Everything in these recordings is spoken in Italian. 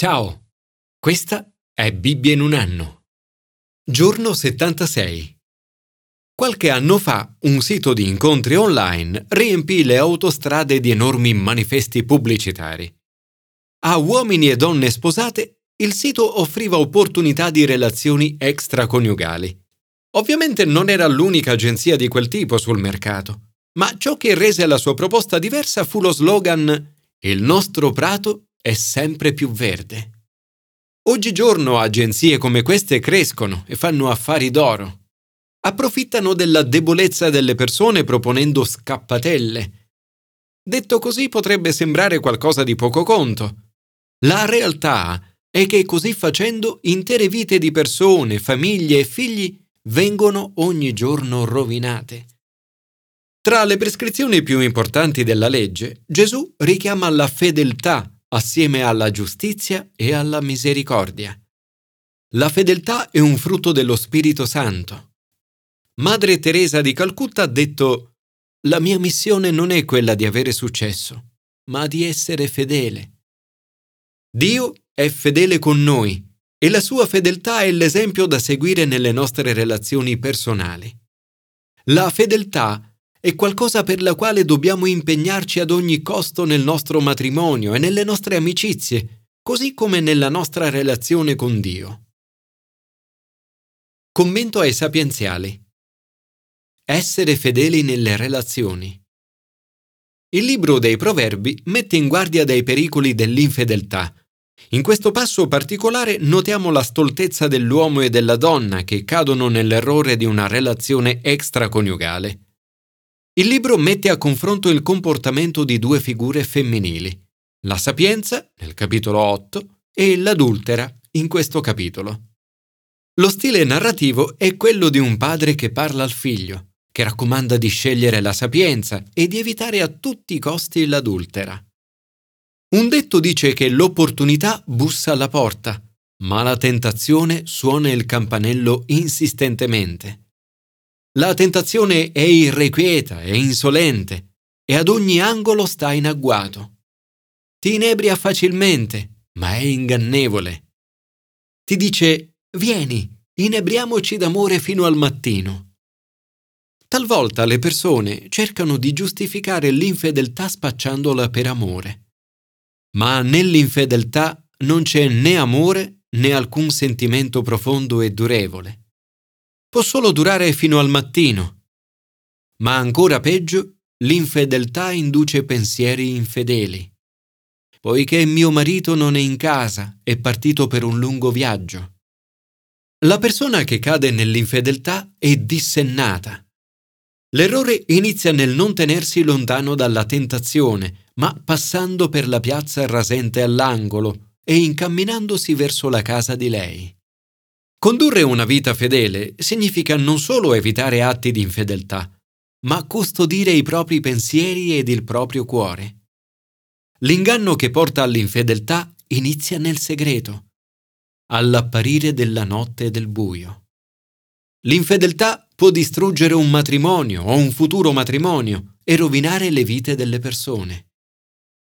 Ciao, questa è Bibbia in un anno. Giorno 76. Qualche anno fa un sito di incontri online riempì le autostrade di enormi manifesti pubblicitari. A uomini e donne sposate il sito offriva opportunità di relazioni extraconiugali. Ovviamente non era l'unica agenzia di quel tipo sul mercato, ma ciò che rese la sua proposta diversa fu lo slogan Il nostro prato è sempre più verde. Oggigiorno agenzie come queste crescono e fanno affari d'oro. Approfittano della debolezza delle persone proponendo scappatelle. Detto così potrebbe sembrare qualcosa di poco conto. La realtà è che così facendo intere vite di persone, famiglie e figli vengono ogni giorno rovinate. Tra le prescrizioni più importanti della legge, Gesù richiama la fedeltà assieme alla giustizia e alla misericordia. La fedeltà è un frutto dello Spirito Santo. Madre Teresa di Calcutta ha detto La mia missione non è quella di avere successo, ma di essere fedele. Dio è fedele con noi e la sua fedeltà è l'esempio da seguire nelle nostre relazioni personali. La fedeltà è qualcosa per la quale dobbiamo impegnarci ad ogni costo nel nostro matrimonio e nelle nostre amicizie, così come nella nostra relazione con Dio. Commento ai sapienziali. Essere fedeli nelle relazioni. Il libro dei Proverbi mette in guardia dai pericoli dell'infedeltà. In questo passo particolare notiamo la stoltezza dell'uomo e della donna che cadono nell'errore di una relazione extraconiugale. Il libro mette a confronto il comportamento di due figure femminili, la sapienza, nel capitolo 8, e l'adultera, in questo capitolo. Lo stile narrativo è quello di un padre che parla al figlio, che raccomanda di scegliere la sapienza e di evitare a tutti i costi l'adultera. Un detto dice che l'opportunità bussa alla porta, ma la tentazione suona il campanello insistentemente. La tentazione è irrequieta e insolente e ad ogni angolo sta in agguato. Ti inebria facilmente, ma è ingannevole. Ti dice Vieni, inebriamoci d'amore fino al mattino. Talvolta le persone cercano di giustificare l'infedeltà spacciandola per amore. Ma nell'infedeltà non c'è né amore né alcun sentimento profondo e durevole può solo durare fino al mattino. Ma ancora peggio, l'infedeltà induce pensieri infedeli. Poiché mio marito non è in casa, è partito per un lungo viaggio. La persona che cade nell'infedeltà è dissennata. L'errore inizia nel non tenersi lontano dalla tentazione, ma passando per la piazza rasente all'angolo e incamminandosi verso la casa di lei. Condurre una vita fedele significa non solo evitare atti di infedeltà, ma custodire i propri pensieri ed il proprio cuore. L'inganno che porta all'infedeltà inizia nel segreto, all'apparire della notte e del buio. L'infedeltà può distruggere un matrimonio o un futuro matrimonio e rovinare le vite delle persone.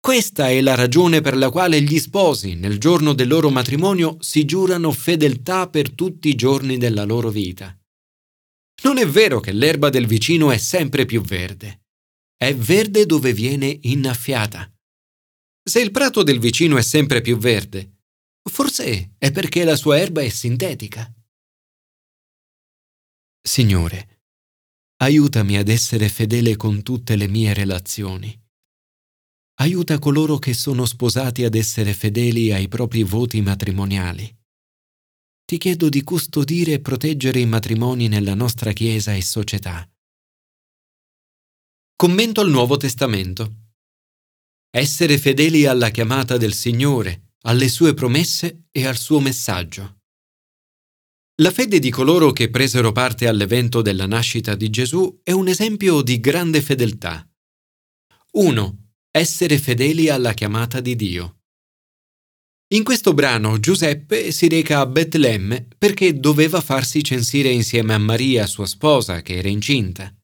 Questa è la ragione per la quale gli sposi, nel giorno del loro matrimonio, si giurano fedeltà per tutti i giorni della loro vita. Non è vero che l'erba del vicino è sempre più verde. È verde dove viene innaffiata. Se il prato del vicino è sempre più verde, forse è perché la sua erba è sintetica. Signore, aiutami ad essere fedele con tutte le mie relazioni aiuta coloro che sono sposati ad essere fedeli ai propri voti matrimoniali. Ti chiedo di custodire e proteggere i matrimoni nella nostra Chiesa e società. Commento al Nuovo Testamento. Essere fedeli alla chiamata del Signore, alle sue promesse e al suo messaggio. La fede di coloro che presero parte all'evento della nascita di Gesù è un esempio di grande fedeltà. 1 essere fedeli alla chiamata di Dio. In questo brano Giuseppe si reca a Betlemme perché doveva farsi censire insieme a Maria, sua sposa, che era incinta.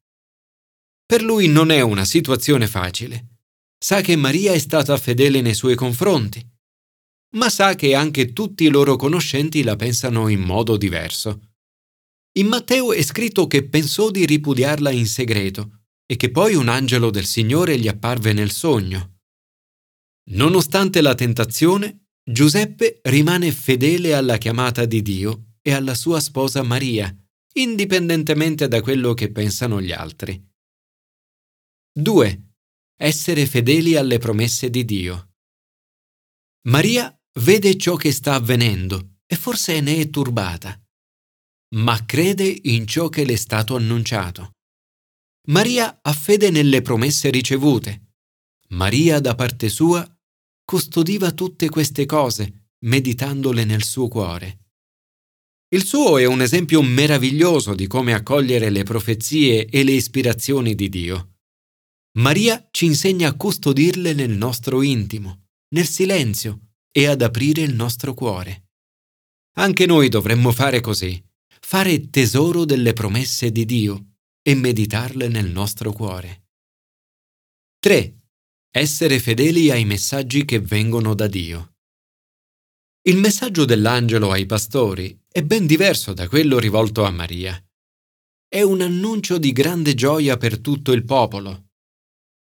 Per lui non è una situazione facile. Sa che Maria è stata fedele nei suoi confronti. ma sa che anche tutti i loro conoscenti la pensano in modo diverso. In Matteo è scritto che pensò di ripudiarla in segreto e che poi un angelo del Signore gli apparve nel sogno. Nonostante la tentazione, Giuseppe rimane fedele alla chiamata di Dio e alla sua sposa Maria, indipendentemente da quello che pensano gli altri. 2. Essere fedeli alle promesse di Dio. Maria vede ciò che sta avvenendo e forse ne è turbata, ma crede in ciò che le è stato annunciato. Maria ha fede nelle promesse ricevute. Maria, da parte sua, custodiva tutte queste cose, meditandole nel suo cuore. Il suo è un esempio meraviglioso di come accogliere le profezie e le ispirazioni di Dio. Maria ci insegna a custodirle nel nostro intimo, nel silenzio e ad aprire il nostro cuore. Anche noi dovremmo fare così, fare tesoro delle promesse di Dio e meditarle nel nostro cuore. 3. Essere fedeli ai messaggi che vengono da Dio. Il messaggio dell'angelo ai pastori è ben diverso da quello rivolto a Maria. È un annuncio di grande gioia per tutto il popolo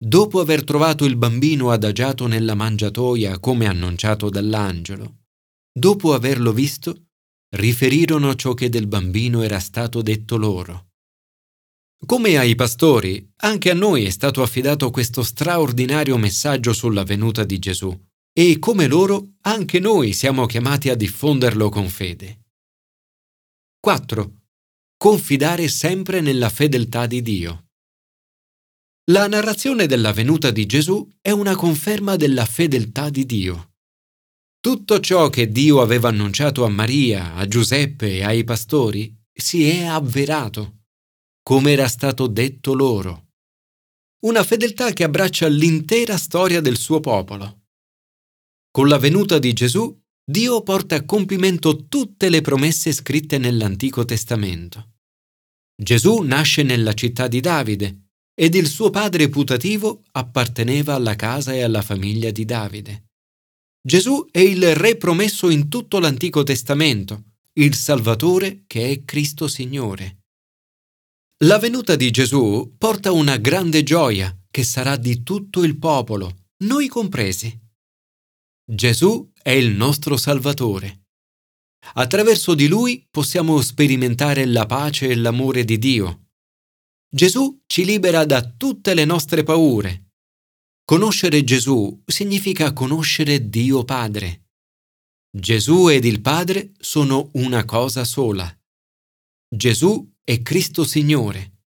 dopo aver trovato il bambino adagiato nella mangiatoia come annunciato dall'angelo, dopo averlo visto, riferirono ciò che del bambino era stato detto loro. Come ai pastori, anche a noi è stato affidato questo straordinario messaggio sulla venuta di Gesù e come loro, anche noi siamo chiamati a diffonderlo con fede. 4. Confidare sempre nella fedeltà di Dio. La narrazione della venuta di Gesù è una conferma della fedeltà di Dio. Tutto ciò che Dio aveva annunciato a Maria, a Giuseppe e ai pastori si è avverato, come era stato detto loro. Una fedeltà che abbraccia l'intera storia del suo popolo. Con la venuta di Gesù, Dio porta a compimento tutte le promesse scritte nell'Antico Testamento. Gesù nasce nella città di Davide, ed il suo padre putativo apparteneva alla casa e alla famiglia di Davide. Gesù è il Re promesso in tutto l'Antico Testamento, il Salvatore che è Cristo Signore. La venuta di Gesù porta una grande gioia che sarà di tutto il popolo, noi compresi. Gesù è il nostro Salvatore. Attraverso di lui possiamo sperimentare la pace e l'amore di Dio Gesù ci libera da tutte le nostre paure. Conoscere Gesù significa conoscere Dio Padre. Gesù ed il Padre sono una cosa sola. Gesù è Cristo Signore.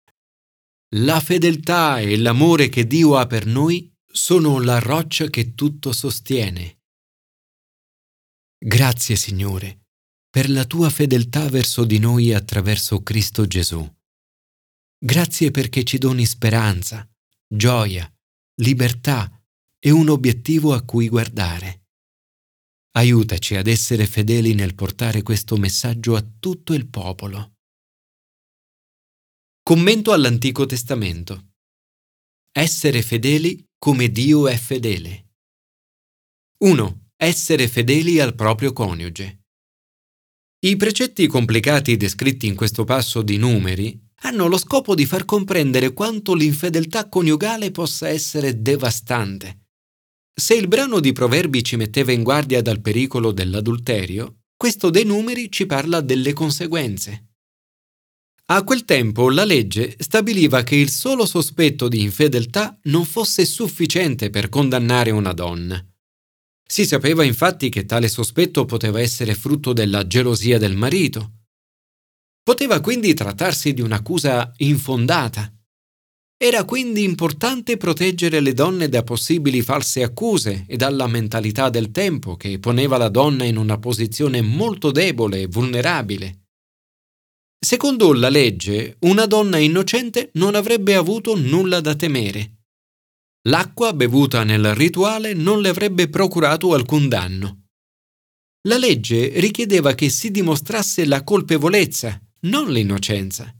La fedeltà e l'amore che Dio ha per noi sono la roccia che tutto sostiene. Grazie Signore per la tua fedeltà verso di noi attraverso Cristo Gesù. Grazie perché ci doni speranza, gioia, libertà e un obiettivo a cui guardare. Aiutaci ad essere fedeli nel portare questo messaggio a tutto il popolo. Commento all'Antico Testamento. Essere fedeli come Dio è fedele. 1. Essere fedeli al proprio coniuge. I precetti complicati descritti in questo passo di numeri hanno lo scopo di far comprendere quanto l'infedeltà coniugale possa essere devastante. Se il brano di Proverbi ci metteva in guardia dal pericolo dell'adulterio, questo dei numeri ci parla delle conseguenze. A quel tempo la legge stabiliva che il solo sospetto di infedeltà non fosse sufficiente per condannare una donna. Si sapeva infatti che tale sospetto poteva essere frutto della gelosia del marito, Poteva quindi trattarsi di un'accusa infondata. Era quindi importante proteggere le donne da possibili false accuse e dalla mentalità del tempo che poneva la donna in una posizione molto debole e vulnerabile. Secondo la legge, una donna innocente non avrebbe avuto nulla da temere. L'acqua bevuta nel rituale non le avrebbe procurato alcun danno. La legge richiedeva che si dimostrasse la colpevolezza non l'innocenza.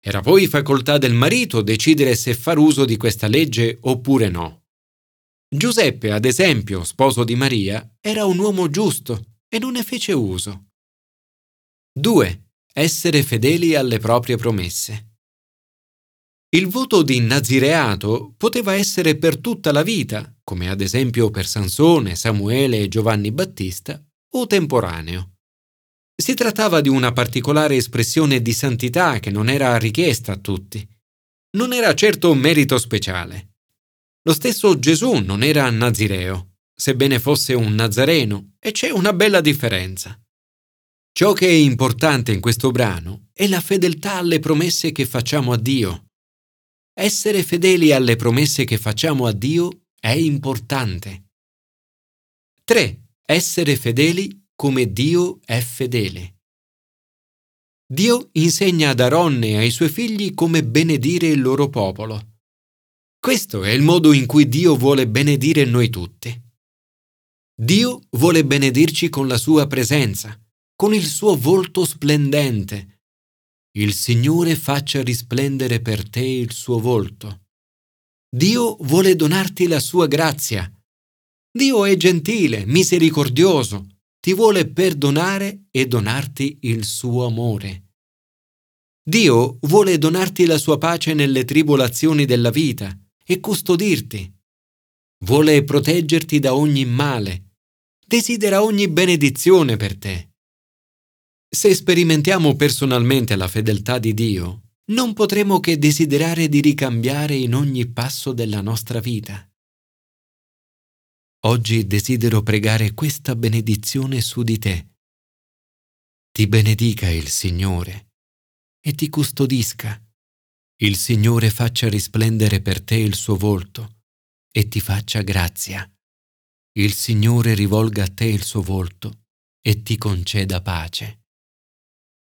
Era poi facoltà del marito decidere se far uso di questa legge oppure no. Giuseppe, ad esempio, sposo di Maria, era un uomo giusto e non ne fece uso. 2. Essere fedeli alle proprie promesse. Il voto di nazireato poteva essere per tutta la vita, come ad esempio per Sansone, Samuele e Giovanni Battista, o temporaneo. Si trattava di una particolare espressione di santità che non era richiesta a tutti. Non era certo un merito speciale. Lo stesso Gesù non era nazireo, sebbene fosse un nazareno, e c'è una bella differenza. Ciò che è importante in questo brano è la fedeltà alle promesse che facciamo a Dio. Essere fedeli alle promesse che facciamo a Dio è importante. 3. Essere fedeli come Dio è fedele. Dio insegna ad Aronne e ai suoi figli come benedire il loro popolo. Questo è il modo in cui Dio vuole benedire noi tutti. Dio vuole benedirci con la sua presenza, con il suo volto splendente. Il Signore faccia risplendere per te il suo volto. Dio vuole donarti la sua grazia. Dio è gentile, misericordioso, ti vuole perdonare e donarti il suo amore. Dio vuole donarti la sua pace nelle tribolazioni della vita e custodirti. Vuole proteggerti da ogni male. Desidera ogni benedizione per te. Se sperimentiamo personalmente la fedeltà di Dio, non potremo che desiderare di ricambiare in ogni passo della nostra vita. Oggi desidero pregare questa benedizione su di te. Ti benedica il Signore e ti custodisca. Il Signore faccia risplendere per te il suo volto e ti faccia grazia. Il Signore rivolga a te il suo volto e ti conceda pace.